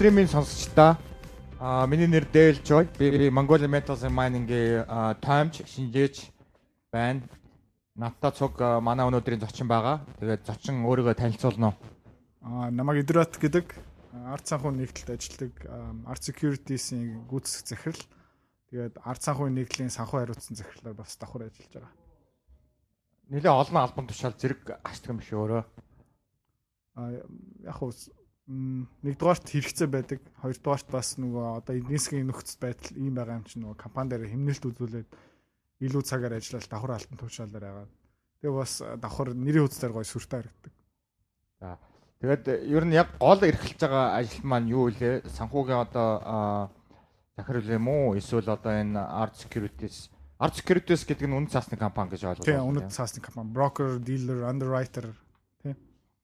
стримийн сонсогчдаа а миний нэр Дэл Joy. Би Mongolia Metals and Mining-ийн тоомч шинжээч байна. Надтай цуг манай өнөөдрийн зочин байгаа. Тэгээд зочин өөрийгөө танилцуулна уу? Аа намайг Идрат гэдэг арт санхүү нэгдэлд ажилладаг Art Securities-ийн гүйцэтгэх захирал. Тэгээд арт санхүү нэгдлийн санхүү хариуцсан захирлаар бас давхар ажиллаж байгаа. Нилээ олон албан тушаал зэрэг ашдаг юм шиг өөрөө. Аа яг хуу нэгдүгээрт хэрэгцээ байдаг. Хоёрдугаарт бас нөгөө одоо эдийн засгийн нөхцөл байдал ийм байгаа юм чинь нөгөө компани дээр хэмнэлт үзүүлээд илүү цагаар ажиллаад давхар алтан туушаалаар байгаа. Тэгээ бас давхар нэрийн үзлээр гоё сүртэй харагддаг. За. Тэгээд ер нь яг гол эрхэлж байгаа ажил маань юу вэ? Санхүүгийн одоо захирал юм уу? Эсвэл одоо энэ Art Securities Art Securities гэдэг нь үнэт цаасны компани гэж ойлгож байна. Тийм, үнэт цаасны компани. Broker, dealer, underwriter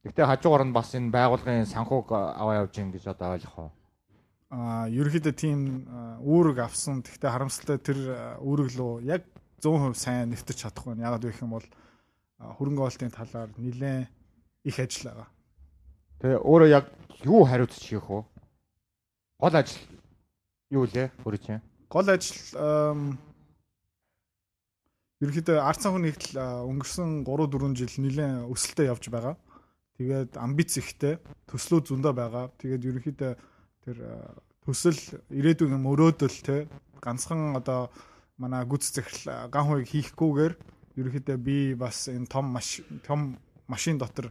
Гэхдээ хажуугаар нь бас энэ байгууллагын санхуг аваа явж гин гэж одоо ойлгох уу? Аа, ерөөхдөө тийм үүрэг авсан. Гэхдээ харамсалтай тэр үүрэг лөө яг 100% сайн нэвтэж чадахгүй. Ягаад вэ гэх юм бол хөрөнгө оолтын талаар нэлээд их ажил байгаа. Тэгээ өөрөө яг юу хариуцж хийх вэ? Гол ажил юу лээ? Өөрөө чинь. Гол ажил ерөөхдөө арт санхүү нэгдэл өнгөрсөн 3 4 жил нэлээд өсөлтөд явж байгаа. Тэгээд амбиц ихтэй төслөө зөндөө байгаа. Тэгээд ерөнхийдөө тэр төсөл ирээдүйн мөрөөдөл те ганцхан одоо манай гүц захирал ган хуйг хийхгүйгээр ерөнхийдөө би бас энэ том маш том машин дотор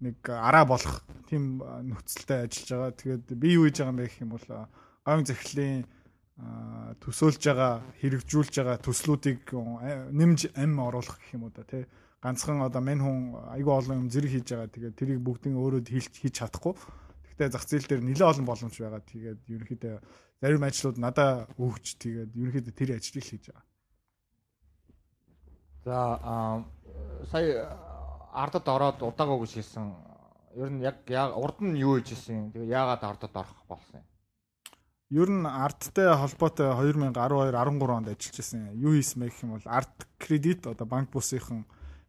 нэг араа болох тийм нөхцөлтэй ажиллаж байгаа. Тэгээд би юу хийж байгаа юм бэ гэх юм бол ган захирлын төсөөлж байгаа хэрэгжүүлж байгаа төслүүдийг нэмж ам оруулах гэх юм уу да тий ганцхан одоо мань хүн айгүй олон юм зэрэг хийж байгаа. Тэгээд тэрийг бүгдийг өөрөө хийж хийж чадахгүй. Гэхдээ зах зээл дээр нэлээд олон боломж байгаа. Тэгээд ерөнхийдөө зарим ажлууд надаа өгч тэгээд ерөнхийдөө тэр ажлыг хийж байгаа. За сая ардад ороод удаагаа гэж хэлсэн. Ер нь яг урд нь юу хийж ирсэн? Тэгээ яагаад ардад орох болсон юм? Ер нь арттай холбоотой 2012 13 онд ажиллаж байсан. Юу хийсэн бэ гэх юм бол арт кредит одоо банк бусынхан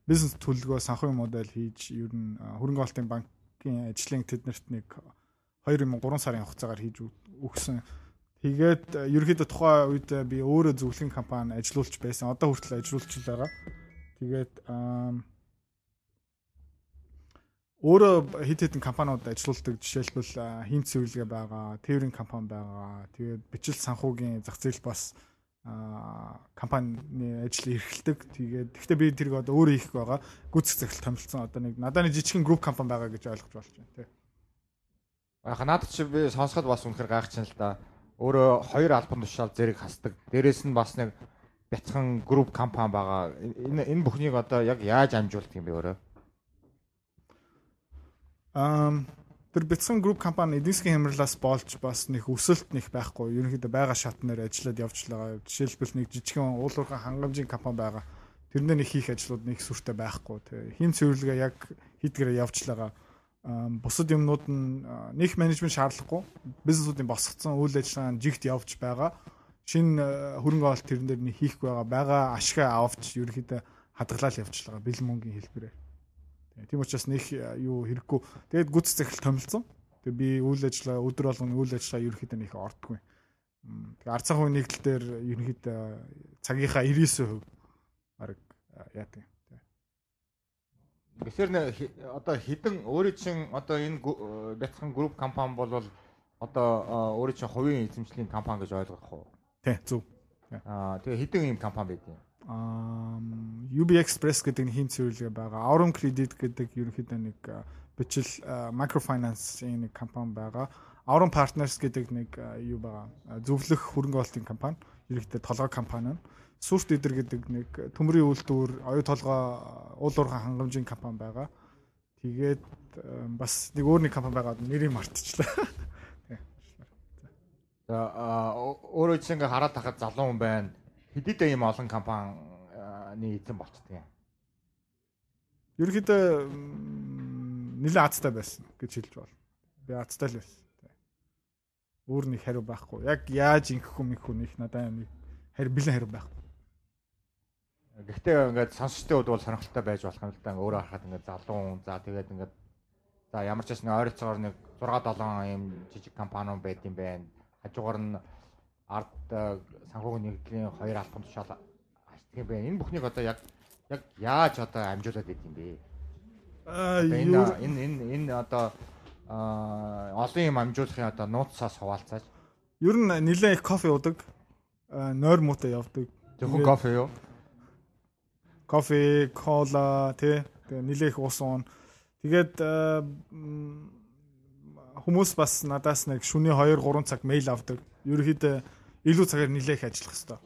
бизнес төлөвлөгөө санхүү модель хийж ер нь хөрөнгө оолтын банкын ажлын тэднэрт нэг 2 юм 3 сарын хугацаагаар хийж өгсөн. Тэгээд ерөөхдөө тухайн үед би өөрөө зөвлөлийн компани ажилуулж байсан. Одоо хүртэл ажилуулж байгаа. Тэгээд өөрөө хэд хэдэн компаниуд ажилуулдаг жишээлбэл хин цэвэрлэгээ байгаа, тээврийн компани байгаа. Тэгээд бичил санхүүгийн зах зээл бас компанийн ажил эрхэлдэг. Тэгээд гэхдээ би тэрийг одоо өөрөө хийх байгаа. Гүцэх захирал томилсон одоо нэг надад нэг жижигхэн групп компани байгаа гэж ойлгож болж байна тий. Аа надад чи би сонсоход бас үнэхээр гайхчихна л да. Өөрөө хоёр албан тушаал зэрэг хасдаг. Дээрээс нь бас нэг бяцхан групп компани байгаа. Энэ энэ бүхнийг одоо яг яаж амжуулдаг юм бэ өөрөө? Ам тэр бяцхан групп компани эдийн засгийн хямралаас болж бас нэг өсөлт нэг байхгүй. Ерөнхийдөө байгаа шатнаар ажиллаад явж байгаа. Жишээлбэл нэг жижигхэн уулуурхан хангамжийн компани байгаа. Тэрнээ нэг хийх ажлууд нэг сүртэй байхгүй. Тэ хин цэвэрлэгээ яг хийдгээрээ явж байгаа. Бусад юмнууд нь нэг менежмент шаардлагагүй. Бизнесуудын босгоцсон үйл ажиллагаа жигт явж байгаа. Шинэ хөрөнгө оолт тэрэн дээр нэг хийхгүй байгаа. Бага ашгаа авч ерөнхийдөө хадгалаад явж байгаа. Бэлэн мөнгөний хэлбэрээр. Тийм учраас нэг юу хэрэггүй. Тэгээд гүц захирал томилсон. Тэгээд би үйл ажиллагаа өдөр болгоны үйл ажиллагаа ерөөхдөө нэг ордгүй. Тэгээд ард цагын нэгдэл дээр ерөнхийдөө цагийнхаа 99% баг яадаг. Тэгэхээр одоо хідэн өөрийн чин одоо энэ бяцхан групп компани бол одоо өөрийн чин хувийн эзэмшлийн компани гэж ойлгох уу? Тий, зөв. Аа тэгээ хідэн ийм компани байдیں۔ UB Express гэдэг нэг хин цэвэрлэгээ байгаа. Aurum Credit гэдэг ерөнхийдөө нэг бичил microfinance-ийн нэг компани байгаа. Aurum Partners гэдэг нэг юу байгаа. Зөвлөх хөрөнгө оолтын компани. Ерөнхийдөө толгой компани. Сүрт идэр гэдэг нэг төмрийн үйлдвэр, оюу толгой, уул уурхай хангамжийн компани байгаа. Тэгээд бас нэг өөр нэг компани байгаа. Нэрийг мартчихлаа. За өөрөө чинь ингээ хараад тахад залуу хүн байна хэдийдээ ийм олон компани эзэн юм. Ерөнхийдөө нэлээд азтай байсан гэж хэлж байна. Би азтай л байсан. Өөр нэг хариу байхгүй. Яг яаж ингэх юм их хүн их надад нэг хариу бэлэн хариу байхгүй. Гэхдээ ингээд сонсчтой бол сонирхолтой байж болох юм л да. Өөрөө харахад ингээд залуу за тэгээд ингээд За ямар ч байсан ойролцоогоор нэг 6 7 ийм жижиг компаниуд байд юм байна. Хажуугаар нь ард э, санхүүгийн нэгдлийн хоёр албан тушаал ашигладаг юм байна. Энэ бүхнийг одоо яг яг яаж одоо амжуулаад идэв юм бэ? Аа Энэ энэ энэ одоо а олон юм амжуулахын одоо нууцсаас хуваалцааж ер нь нилээн их кофе уудаг. Аа нойр муутай явдаг. зөвхөн кофе юу? кофе, кола тий. Тэгээ нилээн их ус уун. Тэгээд хүмүүс бас надаас нэг шөнийн 2 3 цаг мейл авдаг. Ерөнхийдөө илүү цагаар нилээх ажиллах хэрэгтэй.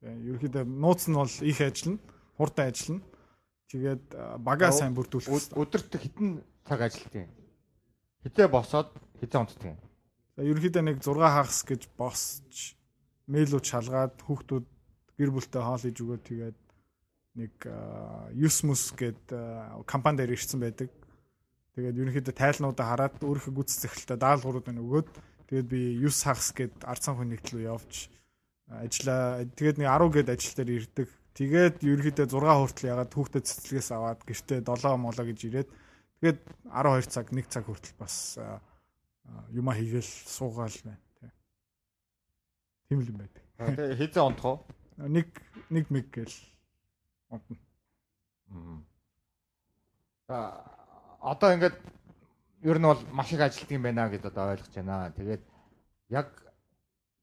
Тэгээ ерөнхийдөө нууц нь бол их ажиллана, хурдан ажиллана. Тэгээд аа, багаа сайн бүрдүүлэх хэрэгтэй. Өдөрт хитэн цаг юм. Хитээ босоод хитээ унтдаг юм. За ерөнхийдөө нэг 6 хагас гэж босч мэйлүүд шалгаад хүүхдүүд гэр бүлтэй хоол хийж өгөөд тэгээд нэг Юсмус гээд компани дээр ирсэн байдаг. Тэгээд ерөнхийдөө тайлнуудаа хараад өөрийнхөө гүц зэхэлтэй даалгаврууд өгөөд тэгээд би Юс хагас гээд ард санхүү нэгдэл рүү явж ажиллаа. Тэгээд нэг 10 гээд ажил дээр ирдэг. Тэгээд ерөнхийдөө 6 хүртэл ягаад хүүхдэд цэцлэгээс аваад гэртээ 7 молоо гэж ирээд тэгээд 12 цаг 1 цаг хүртэл бас а, а, юмаа хийгээл суугаал байна. Тий. Тийм л юм байдаг. Тэгээ хизээ унтах уу? Нэг нэг мэг гээл унтна. За одоо ингээд ер нь бол маш их ажилтдаг юм байна гэдээ одоо ойлгож байна. Тэгээд яг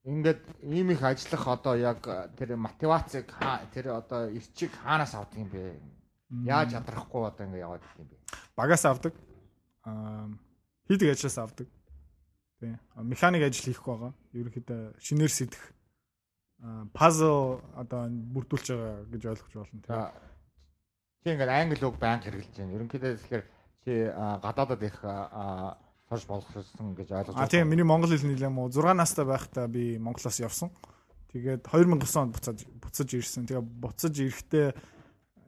ингээд ийм их ажиллах одоо яг тэр мотивацийг тэр одоо эрчиг хаанаас авдаг юм бэ? Яаж ядрахгүй одоо ингээд яваад ирэх юм бэ? Багаас авдаг. Аа хийдэг ажлаас авдаг. Тий. Механик ажил хийх байгаа. Ерөнхийдөө шинээр сэтэх аа пазл одоо бүрдүүлж байгаа гэж ойлгож болно тий. Чи ингээд англи үг байнга хэрэглэж байна. Ерөнхийдөө тэгэхээр а, гадаадад их сурж болсон гэж ойлгож А тийм миний монгол хэл нэлээд муу 6 настай байхдаа би Монголоос явсан. Тэгээд 2009 онд буцаж буцаж ирсэн. Тэгээ буцаж ирэхдээ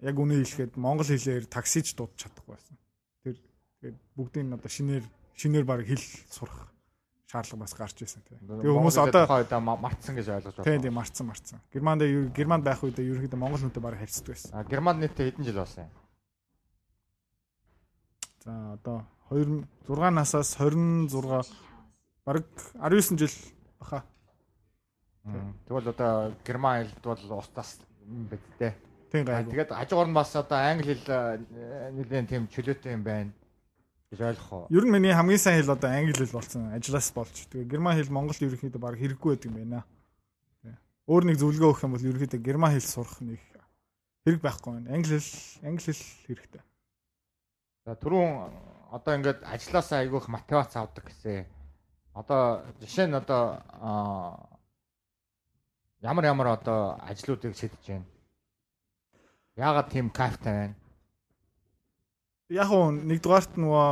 яг үнэ хэлэхэд монгол хэлээр таксиж дуудаж чадахгүй байсан. Тэр тэгээд бүгдийг нь одоо шинээр шинээр баг хэл сурах шаардлага бас гарч ирсэн тийм. Тэгээ хүмүүс одоо одоо мартсан гэж ойлгож тийм байна. тийм марцсан марцсан. Германд Германд байх үедээ ерөнхийдөө монгол хүнтэй баг харьцдаг байсан. А Герман нийтээ хэдэн жил болсон юм? За одоо 2 6 насаас 26 баг 19 жил баха. Тэгвэл одоо герман хэлд бол юм биз дээ. Тийм гайгүй. Тэгээд хажуугаар нь бас одоо англи хэл нэлээд тийм чөлөөтэй юм байна гэж ойлгох уу? Ер нь миний хамгийн сайн хэл одоо англи хэл болсон. Ажлаас болж. Тэгээ герман хэл Монголд ерөнхийдөө баг хэрэггүй байдаг юм байна. Өөр нэг зөвлөгөө өгөх юм бол ерөнхийдөө герман хэл сурах нэг хэрэг байхгүй байна. Англи хэл англи хэл хэрэгтэй. За түрүүн одоо ингээд ажилласаа айгүйх мотивац авдаг гэсэн. Одоо жишээ нь одоо ямар ямар одоо ажлуудыг шийдэж байна. Яагаад тийм кайфтай байна? Яг уу нэгдүгээрт нөгөө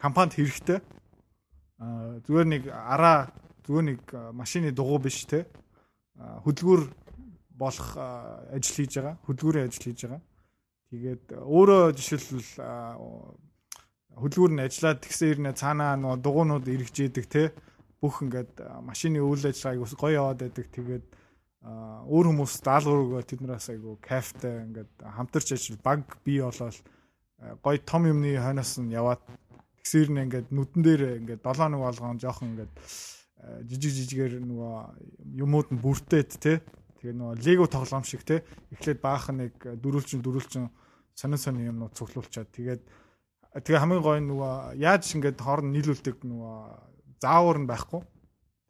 компанид хэрэгтэй. Зүгээр нэг араа зүгээр нэг машины дугуй биш те. Хөдөлгүүр болох ажил хийж байгаа. Хөдөлгүүрийн ажил хийж байгаа. Тэгээд өөрөө жишээлбэл хөдөлгүүр нь ажиллаад тэгсэн ирнэ цаанаа нөгөө дугуйнууд эргэжээдэг те. Бүх ингээд машины үйл ажиллагааг ус гоё яваад байдаг. Тэгээд өөр хүмүүс даалгавар өгөө тэднээс айгу кайфтай ингээд хамтарч ажил баг бий болоод гоё том юмны хойноос нь яваад тэгсэр нь ингээд нүдэн дээр ингээд 7 нэг болгоон жоохон ингээд жижиг жижигээр нөгөө юмуд нь бүртээд те тэгээ нөгөө лего тоглоом шиг те эхлээд баахан нэг дөрүүлчин дөрүүлчин сонин сонин юмнууд цуглуулчаад тэгээд тэгээ хамгийн гоё нь нөгөө яаж ингээд хооронд нийлүүлдэг нөгөө заавар нь байхгүй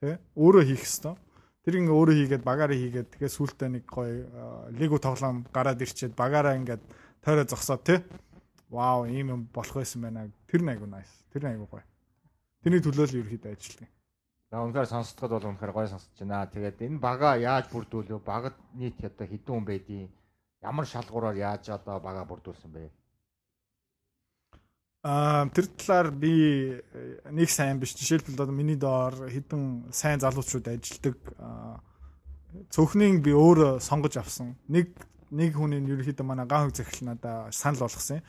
те өөрөө хийх хэвээр Тэр ингээ өөрөө хийгээд багаараа хийгээд тэгээ сүултээ нэг гоё лего тоглоом гараад ирчээд багаараа ингээд тойроо зогсоод те. Вау, ийм юм болох байсан байна. Тэр нэг айгу nice. Тэр нэг айгу гоё. Тэрний төлөө л ерөөхдөө ажилладаг. За үнэхээр сонсоход бол үнэхээр гоё сонсож байна. Тэгээд энэ бага яаж бүрдүүлв? Багад нийт одоо хэдэн хүн байдیں۔ Ямар шалгуураар яаж одоо бага бүрдүүлсэн бэ? Аа тэр талаар би э, нэг сайн биш. Жишээлбэл одоо миний доор хэдэн сайн залуучууд ажилладаг. Цөөхнийг би өөрөө сонгож авсан. Нэг нэг хүний ерөөхдөө манай ган хог захирал надаа санал болгосон юм.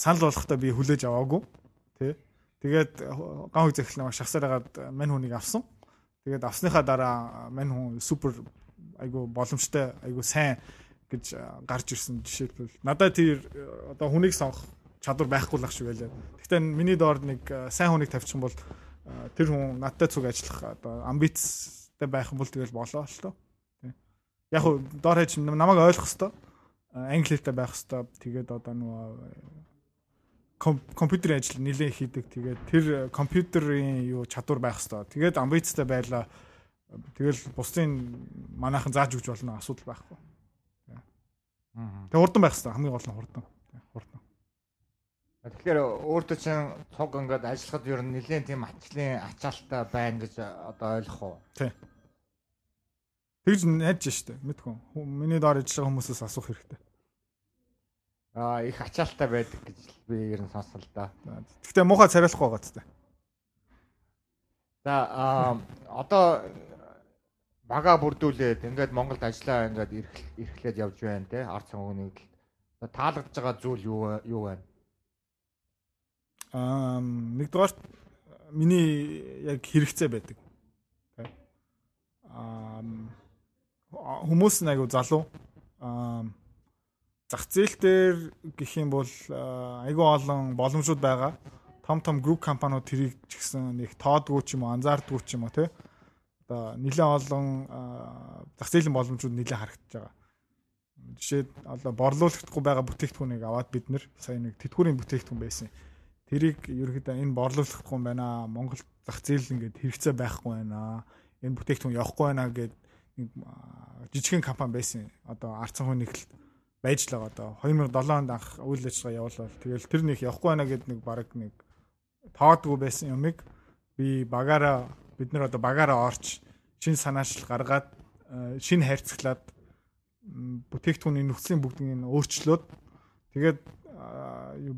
Санал болгохдоо би хүлээж аваагүй. Тэ. Тэгээд ган хог захирал намайг шахсаар хагаад мань хүнийг авсан. Тэгээд авсныхаа дараа мань хүн супер айгу боломжтой айгу сайн гэж гарч ирсэн жишээлбэл надад тэр одоо хүнийг сонгох чадвар байхгүй л ах шиг байлаа. Гэхдээ миний доор нэг сайн хүнийг тавьчих юм бол тэр хүн надтай цуг ажиллах одоо амбицтай байх юм бол тэгэл болоо л тоо. Яг уу доор хэж намайг ойлгох хэвээр англи хэлтэй байх хэвээр тэгээд одоо нөгөө компьютерийн ажил нэлээд хийдэг. Тэгээд тэр компьютерийн юу чадвар байх хэвээр. Тэгээд амбицтай байлаа. Тэгэл бусдын манайхан зааж өгч болно асуудал байхгүй. Тэгээ хурдан байх хэвээр хамгийн гол нь хурдан. Хурдан. Тэгэхээр өөртөө чинь цуг ингээд ажиллахад ер нь нэлээд тийм ачлын ачаалттай байна гэж одоо ойлгох уу? Тий. Тэгж найдаж штэ мэдгүй. Миний доор ажиллах хүмүүсээс асуух хэрэгтэй. Аа их ачаалттай байдаг гэж би ер нь сонсон л да. Гэхдээ муухай царайлахгүй байгаа ч тийм. За аа одоо бага бүрдүүлээд ингээд Монголд ажиллаа ингээд эрхлээд явж байна те ард л таалагдж байгаа зүйл юу юу байна? Аа нэгдүгээр миний яг хэрэгцээ байдаг. Аа хүмүүс нэг залуу аа зах зээл дээр гэх юм бол айгүй олон боломжууд байгаа. Том том групп компаниуд тэрийг ч гэсэн нэг тоодгүй ч юм уу анзаардгүй ч юм уу тий одоо нэлээд олон зах зээлийн боломжууд нэлээд харагдаж байгаа. Жишээд одоо борлуулагдахгүй байгаа бүтээгдэхүүнийг аваад бид нэр сая нэг тэтгүүрийн бүтээгдэхүүн байсан. Тэрийг ерөөхдөө энэ борлуулахгүй байна. Монгол зах зээл ингээд хэрэгцээ байхгүй байна. Энэ бүтээгдэхүүн явахгүй байна гэд нэг жижигхэн компани байсан. Одоо арцсан хүн нэгт байж л байгаа одоо 2007 онд анх үйл ажиллагаа явуулвал тэгэл тэр нэг явахгүй байна гэд нэг баг нэг тоодгүй байсан юмыг би багаараа бид нэр одоо багаараа орч шин санаачлал гаргаад э, шин хайрцаглаад бүтээгдэхүүний нөхцөлийн бүгдийг нь өөрчлөөд тэгээд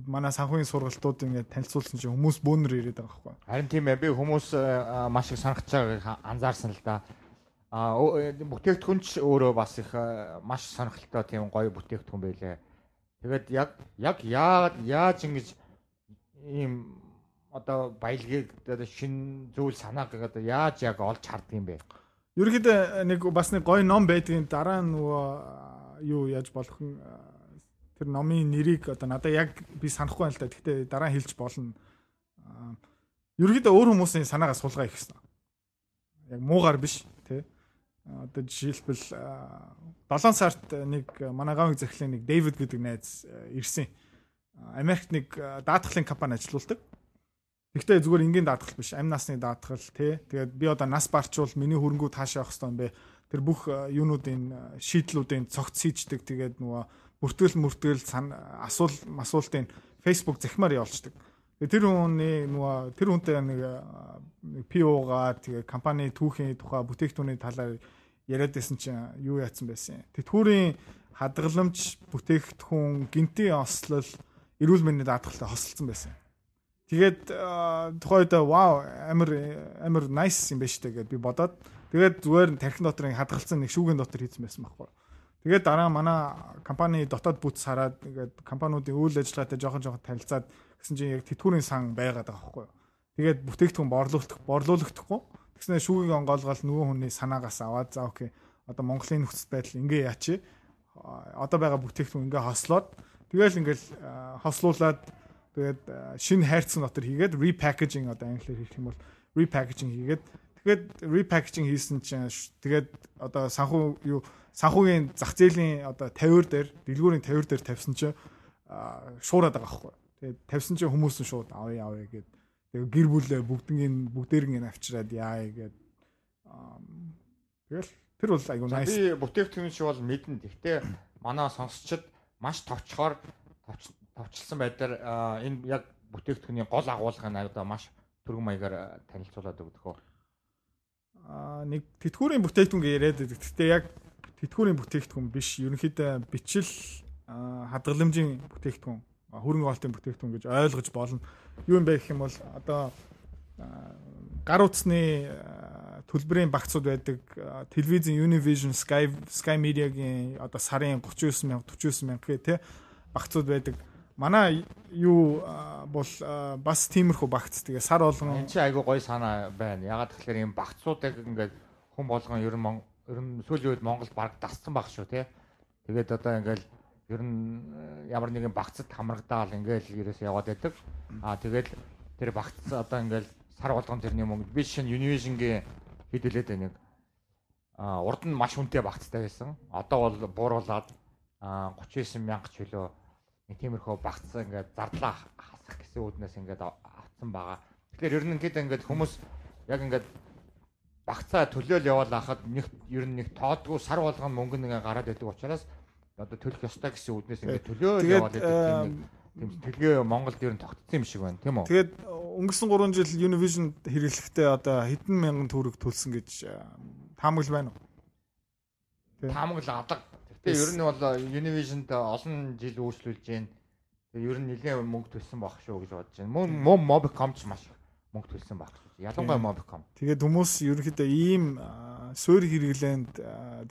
манай санхүүгийн сургалтууд ингээд танилцуулсан чинь хүмүүс бөөнөр ирээд байгаа байхгүй. Харин тийм ээ би хүмүүс э, маш их санахж байгааг анзаарсан л да. А э, бүтээгдэхүүн ч өөрөө бас их маш сонирхолтой тийм гоё бүтээгдэхүүн байлээ. Тэгээд яг яг яагаад яаж ингэж ийм одоо баялагийг одоо шин зүйл санааг одоо яаж яг олж харддаг юм бэ? Ерөнхийдөө нэг бас нэг гоё ном байдгийн дараа нөгөө юу яаж болох нь тэр номын нэрийг одоо надад яг би санахгүй байна л да. Гэхдээ дараа хэлж болно. Ерөнхийдөө өөр хүмүүсийн санаагаас суулгаа их гэсэн. Яг муугар биш тий. Одоо жишээлбэл 7 сард нэг манай гавын захирлын нэг Дэвид гэдэг найз ирсэн. Америкт нэг даатгалын компани ажилуулдаг. Гэхдээ зүгээр энгийн даатгал биш. Амь насны даатгал тий. Тэгээд би одоо нас барчвал миний хөрөнгөө таашаа явах хэрэгтэй юм бэ. Тэр бүх э, юунуудын э, шийдлүүдийн цогц хийждэг. Тэгээд нөгөө бүртгэл мөртгэл асуул масуултын Facebook захимаар явуулцдаг. Тэр хүний нөгөө тэр хүнтэй нэг PO-га тэгээ компани түүхийн тухай бүтээгдэхүүний талаар яриад байсан чинь юу яатсан байсан. Тэтгүүрийн хадгаламж бүтээгдэхүүн гинтийн ослол эрүүл мэндийн даатгалтай хосолцсон байсан. Тэгээд тухайд вау амар амар nice юм байна штэ гэд би бодоод тэгээд зүгээр тархин дотор хадгалсан нэг шүүгэн дотор хийсэн байсан байхгүй. Тэгээд дараа манай компани дотоод бүтц хараад ингээд компаниудын үйл ажиллагаатай жоохон жоохон танилцаад гэсэн чинь яг тэтгүүрийн сан байгаад байгаа байхгүй. Тэгээд бүтээгдэхүүн борлуулах борлуулагдахгүй. Тэгснээр шүүгийг онгоолгоод нөгөө хүний санаагаас аваад за окей. Одоо Монголын нөхцөл байдал ингээ яач. Одоо байгаа бүтээгдэхүүн ингээ хослоод тэгэл ингээл хослуулаад Тэгээд шинэ хайрцаг дотор хийгээд repackaging одоо англиар хэлэх юм бол repackaging хийгээд тэгээд repackaging хийсэн чинь тэгээд одоо санхүү юу санхүүгийн зах зээлийн одоо 50 дээр дэлгүүрийн 50 дээр тавьсан чинь шуураад байгаа байхгүй. Тэгээд тавьсан чинь хүмүүс нь шууд авъя авъя гэд тэгээд гэр бүлээ бүгднийг бүгдээрээ авчираад яая гэд тэгэл тэр бол айгу nice. Би бүтээгдэхүүн шиг бол мэднэ. Гэхдээ манай сонсчид маш товчхоор товчлсон байдлаар энэ яг бүтээгдэхүүний гол агуулгыг одоо маш түргэн маягаар танилцуулаад өгдөх үү? Аа нэг тэтгүүрийн бүтээгдэхүүн яриад байдаг. Гэхдээ яг тэтгүүрийн бүтээгдэхүүн биш. Ерөнхийдөө бичил хадгаламжийн бүтээгдэхүүн, хөрөнгө оолтын бүтээгдэхүүн гэж ойлгож болно. Юу юм бэ гэх юм бол одоо гар утасны төлбөрийн багцуд байдаг телевизэн Univision Sky Sky Media-гийн одоо сарын 39 мянга 49 мянга гэх те багцуд байдаг манай юу бол бас тиймэрхүү багц. Тэгээ сар болгон энэ чи айгу гой санаа байна. Ягаад тэгэхээр ийм багцуудыг ингээд хүн болгон ер нь ер нь сүүлийн үед Монголд баг дассан баг шүү тий. Тэгээд одоо ингээл ер нь э, ямар нэгэн багцад хамрагдаал ингээл ерөөс яваад байдаг. Аа тэгэл тэр багц одоо ингээл сар болгон тэрний мөнгө би шинэ Univision-гийн хэд үлээд байна нэг а урд нь маш хүнтэй багцтай байсан. Одоо бол бууруулаад 39 мянга ч хөлөө нэг тиймэрхүү багц ингээд зардлаа хасах гэсэн үүднээс ингээд авцсан байгаа. Тэгэхээр ер нь ингээд ингээд хүмүүс яг ингээд багцаа төлөөл яваал хахад нэг ер нь нэг тоодгүй сар болгон мөнгө нэг гараад байдаг учраас одоо төлөх ёстой гэсэн үднээс ингээд төлөөл яваад байдаг тийм төлгөө Монголд ер нь тогтсон юм шиг байна тийм үү. Тэгээд өнгөрсөн 3 жил Univision хэрэглэхдээ одоо хэдэн мянган төгрөг төлсөн гэж таамаглал байна уу? Таамаглал алга. Гэтэ ер нь бол Univision-д олон жил үйлчлүүлж байна. Тэгээд ер нь нэлээд мөнгө төлсөн байх шүү гэж бодож байна. Мөн Mobicom ч маш мөнгө төлсөн шүү. Ялангуяа Mobicom. Тэгээд хүмүүс ерөнхийдөө ийм суурь хэрэглээнд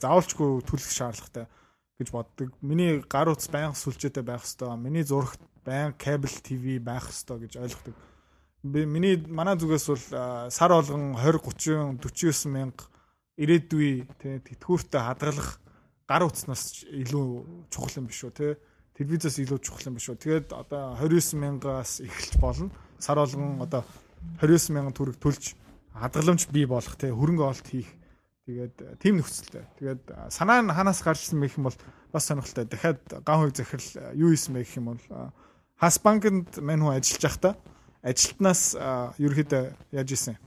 заавалчгүй төлөх шаардлагатай гэж боддог. Миний гар утас байнга сүлжээтэй байх хэвээр. Миний зурагт байнга кабел ТV байх хэвээр гэж ойлгодог. Би миний манай зүгээс бол сар болгон 20 30 49 мянга ирээдүй тий тэтгүүртээ хадгалах гар утаснаас илүү чухал юм биш үү тий телевизээс илүү чухал юм биш үү тэгээд одоо 29 мянгаас эхэлж болно сар болгон одоо 29 мянган төгрөг төлж хадгаламж бий болох тий хөрөнгө олт хийх Тэгээд э, тийм нөхцөлтэй. Тэгээд э, санаа нь ханаас гарчсан мэх юм бол бас сонирхолтой. Дахиад ган хойг захирал э, юу хийсэн бэ гэх юм бол Хас банкнд мань хүн ажиллаж байхдаа ажилтнаас ерөөхдөө яаж исэн.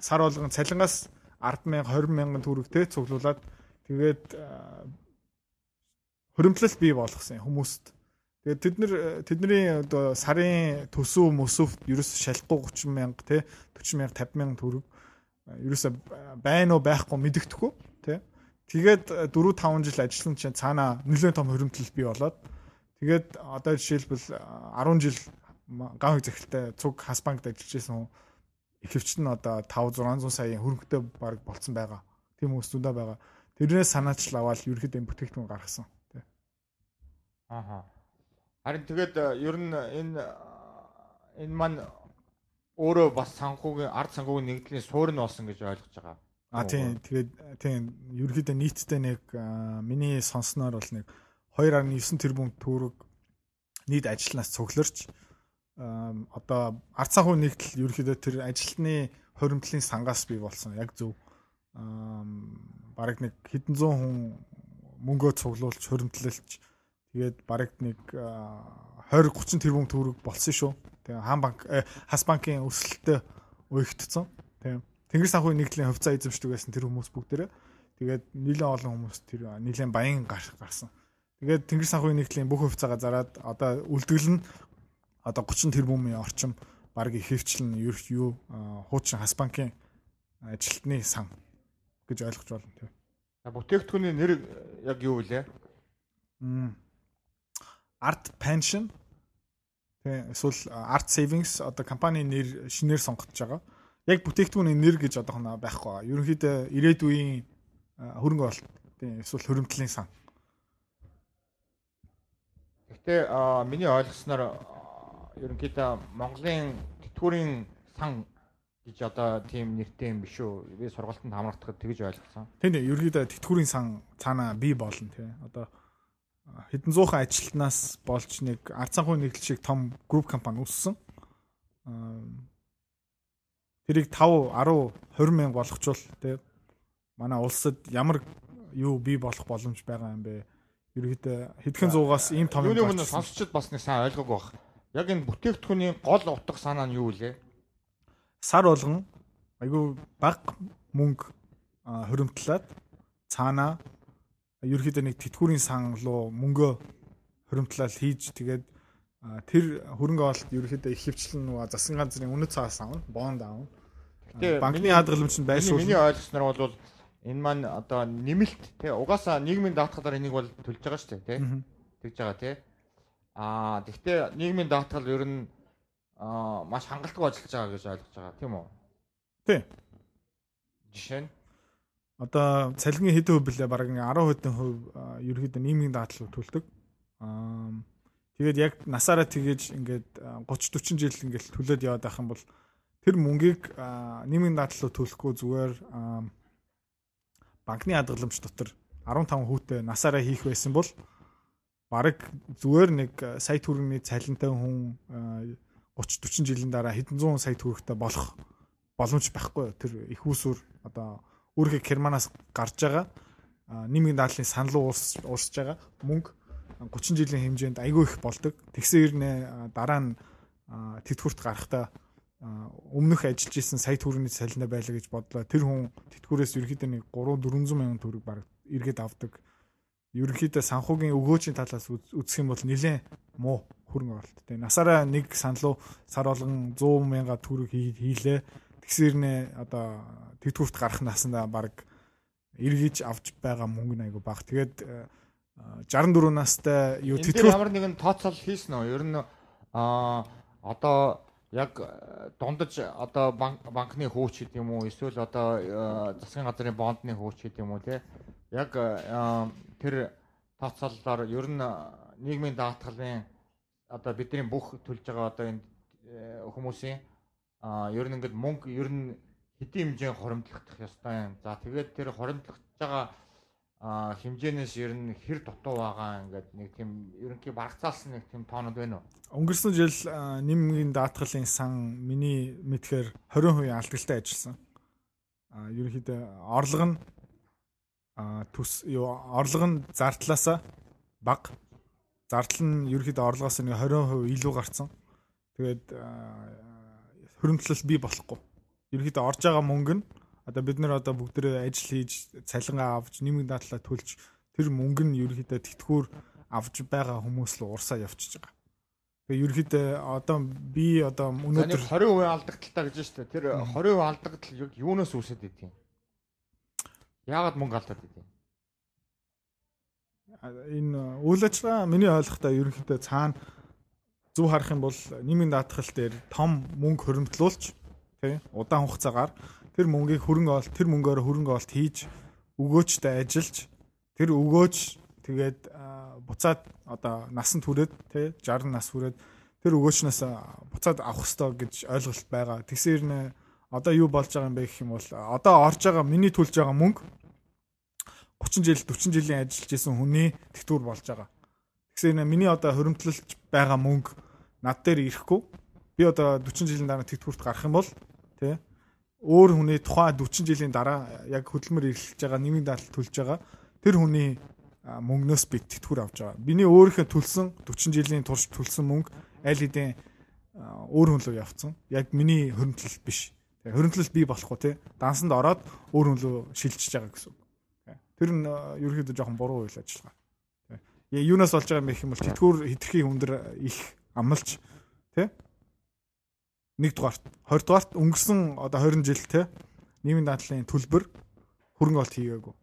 Сар болгон цалингаас 10 мянга 20 мянган төгрөгтэй цуглуулад тэгээд хөрөмтлөл бий болгосон хүмүүст. Тэгээд тэд нар тэдний одоо сарын төсөв мөсөвт ерөөс шалахгүй 30 мянга те 40 мянга 50 мянга төгрөг ерөөсө байна уу байхгүй мэддэхгүй тий. Тэгээд 4 5 жил ажилласан чинь цаана нэлээд том хөрөмтлөл бий болоод тэгээд одоо жишээлбэл 10 жил ган хэг захиралтай цуг хас банкд ажиллаж байсан хүн ихэвч нь одоо 5 600 саяын хөрөнгөтэй баг болцсон байгаа. Тийм хүмүүс зөндөө байгаа. Тэрнээс санаачлал аваад ерөөхдөө бүтээгдэхүүн гаргасан тий. Ааха. Харин тэгээд ер нь энэ энэ маань өөрөө бас санхүүгийн ард санхүүгийн нэгдлийн суурь нь болсон гэж ойлгож байгаа. А тийм тэгээд тийм ерөөхдөө нийтдээ нэг миний сонсноор бол нэг 2.9 тэрбум төгрөг нийт ажилнаас цугларч одоо ард санхүү нэгдэл ерөөхдөө тэр ажилтны хоримтлын сангаас бий болсон яг зөв бараг нэг хэдэн зуун хүн мөнгөө цуглуулж хоримтлэлж тэгээд бараг нэг 20 30 тэрбум төгрөг болсон шүү. Тэгээ хаан банк э, хас банкын өсөлтөд уягдцсан. Тийм. Тэнгэр санхүүгийн нэгдлийн хувьцаа эзэмшдэг байсан тэр хүмүүс бүгдээрээ тэгээд нэлээд олон хүмүүс тэр нэлээд баян гарсан. Тэгээд Тэнгэр санхүүгийн нэгдлийн бүх хувьцаагаа зараад одоо үлдгэл нь одоо 30 тэрбумын орчим баг ихэвчлэн юу хуучин хас банкын ажилтны сан гэж ойлгож байна тийм. Бүтээгдэхүүний нэр яг юу вэ? Art Pension Тийм эсвэл Art Savings одоо компани нэр шинээр сонгогдож байгаа. Яг бүтээгдэхүүний нэр гэж одоох нь байхгүй. Ерөнхийдөө ирээдүйн хөрөнгө олт тийм эсвэл хөрөмтлийн сан. Гэхдээ миний ойлгосноор ерөнхийдөө Монголын тэтгэврийн сан гэж одоо тийм нэртэй юм биш үү? Би сургалтанд хамрагдахад тэгж ойлгосон. Тийм тийм ерөнхийдөө тэтгэврийн сан цаана бий болно тий. Одоо хэдэн зуухан ажилтнаас болж нэг ард санхүү нэгдэл шиг том групп компани үүссэн. Тэрийг 5 10 20 мянга болгочвол тий манай улсад ямар юу бий болох боломж байгаа юм бэ? Ерөөдөө хэдхэн зуугаас ийм том юм байна. Сонсчод бас нэг сайн ойлгоогүй баг. Яг энэ бүтээгдэхүүний гол утга санаа нь юу вэ? Сар болгон айгүй баг мөнгө хөрөмтлээд цаана ерөөхдөө нэг тэтгүүрийн сан руу мөнгөө хөрөмтлал хийж тэгээд тэр хөрөнгө ололт ерөөхдөө их хвчлэн нөгөө засгийн газрын үнэт цаас авна, бонд авна. Банкны хадгаламж нь байшгүй. Миний ойлгосноор бол энэ маань одоо нэмэлт тий угаасаа нийгмийн даатгалаар энийг бол төлж байгаа шүү дээ тий. Тэгж байгаа тий. Аа тэгтээ нийгмийн даатгал ер нь аа маш хангалттай ажиллаж байгаа гэж ойлгож байгаа тийм үү? Тий. Жишээ нь одоо цалингийн хэдэн хувь блэ бараг 10 хэдэн хувь ерөөхдөө нийгмийн даатгал төлдөг. Аа тэгээд яг насаараа тэгэж ингээд 30 40 жил ингээд төлөөд яваад байх юм бол тэр мөнгийг нийгмийн даатгалуу төлөхгүй зүгээр банкны хадгаламж дотор 15 хүүтэй насаараа хийх байсан бол бараг зүгээр нэг сая төгрөгийн цалинтай хүн 30 40 жилийн дараа хэдэн зуун сая төгрөгтэй болох боломж байхгүй тэр их усүр одоо өөрийнхөө Германаас гарч байгаа нэмийн дааллын санал уурсж байгаа мөнгө 30 жилийн хэмжээнд айгүй их болдог. Тэгсэн ирнэ дараа нь тэтгүрт гарахтаа өмнөх ажиллаж исэн сая төгрөгийн салина байлаа гэж бодлоо. Тэр хүн тэтгүүрээс ерөөхдөө нэг 3 400 мянган төгрөг баг эргээд авдаг. Ерөнхийдөө санхүүгийн өгөөчийн талаас үзэх юм бол нэлээд муу хөрөнгө оруулалт. Тэгээ насаараа нэг саналуу сар болгон 100 мянга төгрөг хийлээ. Тэгсэрнэ одоо тэтгүүрт гарах насандаа баг эргэж авч байгаа мөнгө айгу баг. Тэгээд 64 настай юу тэтгүүр ямар нэгэн тооцоол хийсэн үү? Ер нь а одоо яг дундаж одоо банкны хөөч гэдэг юм уу эсвэл одоо засгийн газрын бондны хөөч гэдэг юм уу те яг тэр тооцоололоор ер нь нийгмийн даатгалын одоо бидний бүх төлж байгаа одоо энэ хүмүүсийн а ер нь ингээд мөнгө ер нь хэдийн хэмжээнд хоримтлагдах ёстой юм. За тэгээд тэр хоримтлагдж байгаа хэмжээнээс ер нь хэр дутуу байгаа ингээд нэг тийм ерөнхий барагцаалсан нэг тийм тоонод байна уу? Өнгөрсөн жил нэмгийн даатгалын сан миний мэдхээр 20% алдагтай ажилласан. А ерөнхийдөө орлого нь а төс юу орлого нь зардлаасаа бага. Зардал нь ерөнхийдөө орлогоос нэг 20% илүү гарцсан. Тэгээд хөрөмтлөл бий болохгүй. Ерөнхийдөө орж байгаа мөнгө нь одоо бид нар одоо бүгдээ ажил хийж цалингаа авч нэмэг дадлаа төлж тэр мөнгө нь ерөөхдөө тэтгүүр авч байгаа хүмүүс л урсаа явчихж байгаа. Тэгээ ерөөхдөө одоо би одоо өнөөдөр 20% алдагдaltaа гэж байна шүү дээ. Тэр 20% алдагдал юунаас үүсээд идэв юм? Яагаад мөнгө алдаад идэв? Энэ үйл ажиллагаа миний ойлгохтой ерөнхийдөө цаана зөв харах юм бол нэмийн даатгал дээр том мөнгө хөрөмтлүүлж тий удаан хугацаагаар тэр мөнгийг хөрөнгө олт тэр мөнгөөр хөрөнгө олт хийж өгөөчтэй ажиллаж тэр өгөөч тэгээд буцаад одоо насанд хүрээд тий 60 нас хүрээд тэр өгөөчнөөс буцаад авах ёстой гэж ойлголт байгаа. Тэгсээр нэ одоо юу болж байгаа юм бэ гэх юм бол одоо орж байгаа миний төлж байгаа мөнгө 30 жил 40 жилийн ажиллаж исэн хүний тэтгүүр болж байгаа. Тэгсээр нэ миний одоо хөрөмтлөлж байгаа мөнгө над дээр ирэхгүй. Би одоо 40 жилийн дараа тэтгүүрт гарах юм бол тий өөр хүний тухайн 40 жилийн дараа яг хөдөлмөр эрхэлж байгаа нэмийн даатал төлж байгаа тэр хүний мөнгнөөс би тэтгүр авч байгаа. Биний өөрийнхөө төлсөн 40 жилийн турш төлсөн мөнгө аль хэдийн өөр хүн рүү явцсан. Яг миний хөрөмтлөл биш. Хөрөмтлөл бий болохгүй те. Дансанд ороод өөр хүн рүү шилжиж байгаа гэсэн. Тэр нь ерөөхдөө жоохон буруу үйл ажиллагаа. Тэгээ юунаас болж байгаа юм гэх юм бол тэтгүр хитрхи хүндэр их амлж те 1 дугаарт 20 дугаарт өнгөрсөн одоо 20 жил те нийгмийн дадлын төлбөр хөрөнгө олт хийгээгүй.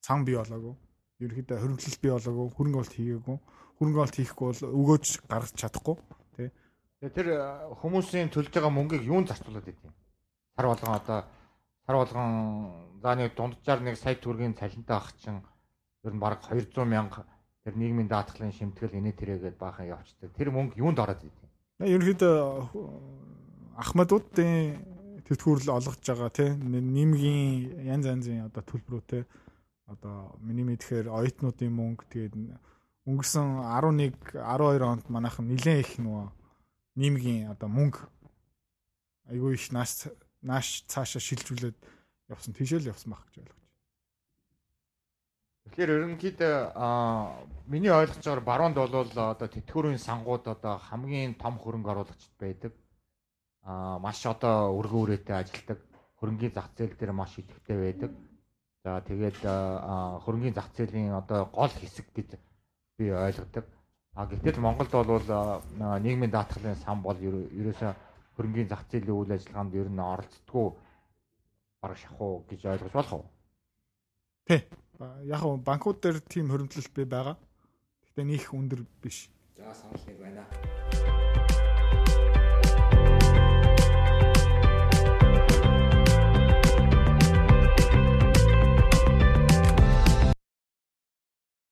Сан бий болоогүй. Ерөнхийдөө хөрөнгөлөлт бий болоогүй, хөрөнгө олт хийгээгүй. Хөрөнгө олт хийхгүй бол өгөөж гаргаж чадахгүй тий. Тэр э, хүмүүсийн төлж байгаа мөнгийг юунд зарцуулаад идэв? Сар болгон одоо сар болгон за нэг дунджаар нэг сая төгрөгийн цалинтай ах чинь ер нь бараг 200 мянга тэр нийгмийн даатгалын шимтгэл инээ тэрэгээд баахан явцдаг. Тэр мөнгө юунд ороод идэв? Ерөнхийдөө Ахмадуудын тэтгүүрл олгож байгаа тийм нэмгийн янз янзын одоо төлбөрүүтэй одоо миний мэдхээр оюутнуудын мөнгө тэгээд өнгөрсөн 11 12 онд манайхан нэлээд их нөгөө нэмгийн одоо мөнгө айгүй их нааш нааш цаашаа шилжүүлээд явсан тийшэл явсан байх гэж ойлгож байна. Тэгэхээр ерөнхийдөө миний ойлгож байгаагаар баруунд бол одоо тэтгэврийн сангууд одоо хамгийн том хөрөнгө оруулагчд байдаг. Аа маш одоо өргөн үрээтэй ажилладаг. Хөрөнгийн зах зээл дээр маш идэвхтэй байдаг. За тэгээд хөрөнгийн зах зээлийн одоо гол хэсэг гэж би ойлгодог. А гэтэл Монголд бол нийгмийн даатгалын сан бол ерөөсөө хөрөнгийн зах зээлийн үйл ажиллагаанд ер нь оролцдоггүй бараг шахуу гэж ойлгож болох уу? Тий яг нь банкуд дээр тийм хөрөмтлөлт бий байгаа. Гэхдээ нийх өндөр биш. За санал нэг байна.